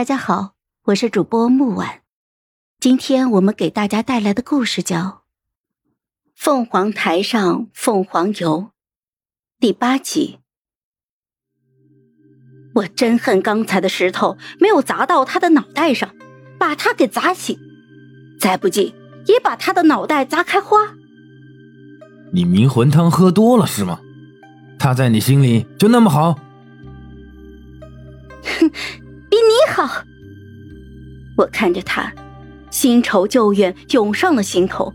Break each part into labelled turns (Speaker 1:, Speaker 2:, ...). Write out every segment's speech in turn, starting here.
Speaker 1: 大家好，我是主播木婉，今天我们给大家带来的故事叫《凤凰台上凤凰游》第八集。我真恨刚才的石头没有砸到他的脑袋上，把他给砸醒，再不济也把他的脑袋砸开花。
Speaker 2: 你迷魂汤喝多了是吗？他在你心里就那么好？
Speaker 1: 哼。比你好，我看着他，新仇旧怨涌上了心头，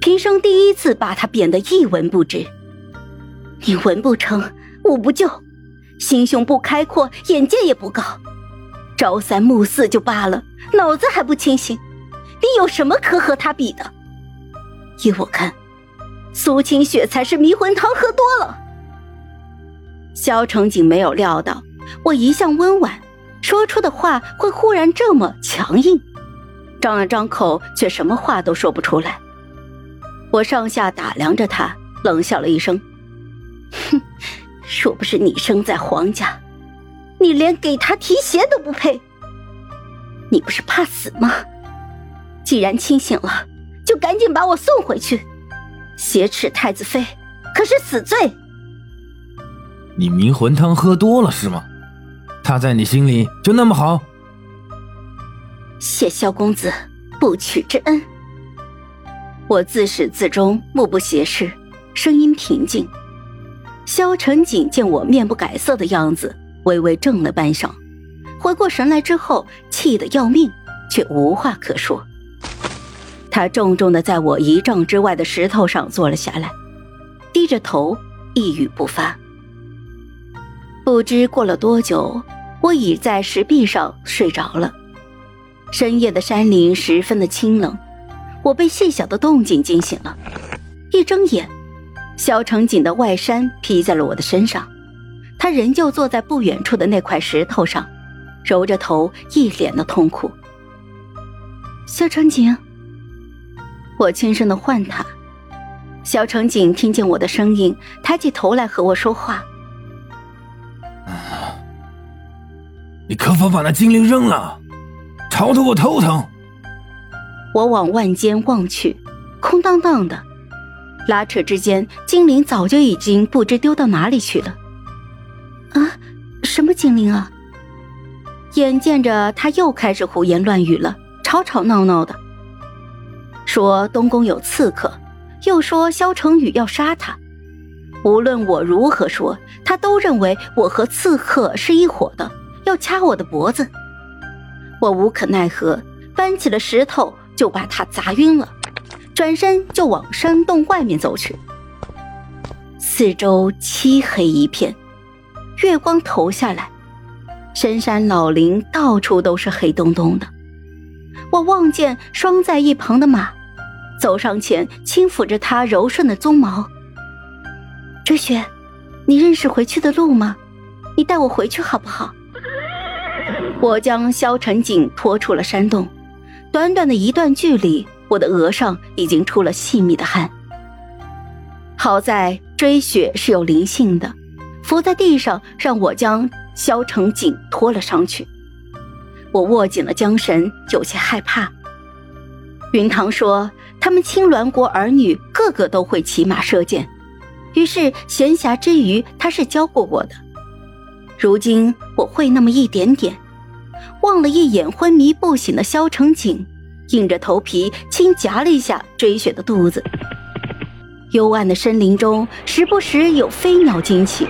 Speaker 1: 平生第一次把他贬得一文不值。你文不成，武不就，心胸不开阔，眼界也不高，朝三暮四就罢了，脑子还不清醒，你有什么可和他比的？依我看，苏清雪才是迷魂汤喝多了。萧成景没有料到我一向温婉。说出的话会忽然这么强硬，张了张口却什么话都说不出来。我上下打量着他，冷笑了一声：“哼，若不是你生在皇家，你连给他提鞋都不配。你不是怕死吗？既然清醒了，就赶紧把我送回去，挟持太子妃可是死罪。
Speaker 2: 你迷魂汤喝多了是吗？”他在你心里就那么好？
Speaker 1: 谢萧公子不娶之恩。我自始至终目不斜视，声音平静。萧晨景见我面不改色的样子，微微怔了半晌，回过神来之后，气得要命，却无话可说。他重重的在我一丈之外的石头上坐了下来，低着头，一语不发。不知过了多久。我倚在石壁上睡着了。深夜的山林十分的清冷，我被细小的动静惊醒了。一睁眼，萧成景的外衫披在了我的身上，他仍旧坐在不远处的那块石头上，揉着头，一脸的痛苦。萧成景，我轻声的唤他。萧成景听见我的声音，抬起头来和我说话。
Speaker 2: 你可否把那精灵扔了？吵得我头疼。
Speaker 1: 我往万间望去，空荡荡的。拉扯之间，精灵早就已经不知丢到哪里去了。啊，什么精灵啊？眼见着他又开始胡言乱语了，吵吵闹闹的，说东宫有刺客，又说萧成宇要杀他。无论我如何说，他都认为我和刺客是一伙的。要掐我的脖子，我无可奈何，搬起了石头就把他砸晕了，转身就往山洞外面走去。四周漆黑一片，月光投下来，深山老林到处都是黑洞洞的。我望见拴在一旁的马，走上前轻抚着它柔顺的鬃毛。追雪，你认识回去的路吗？你带我回去好不好？我将萧晨景拖出了山洞，短短的一段距离，我的额上已经出了细密的汗。好在追雪是有灵性的，伏在地上让我将萧成景拖了上去。我握紧了缰绳，有些害怕。云堂说他们青鸾国儿女个个都会骑马射箭，于是闲暇之余他是教过我的。如今我会那么一点点。望了一眼昏迷不醒的萧成景，硬着头皮轻夹了一下追雪的肚子。幽暗的森林中，时不时有飞鸟惊起，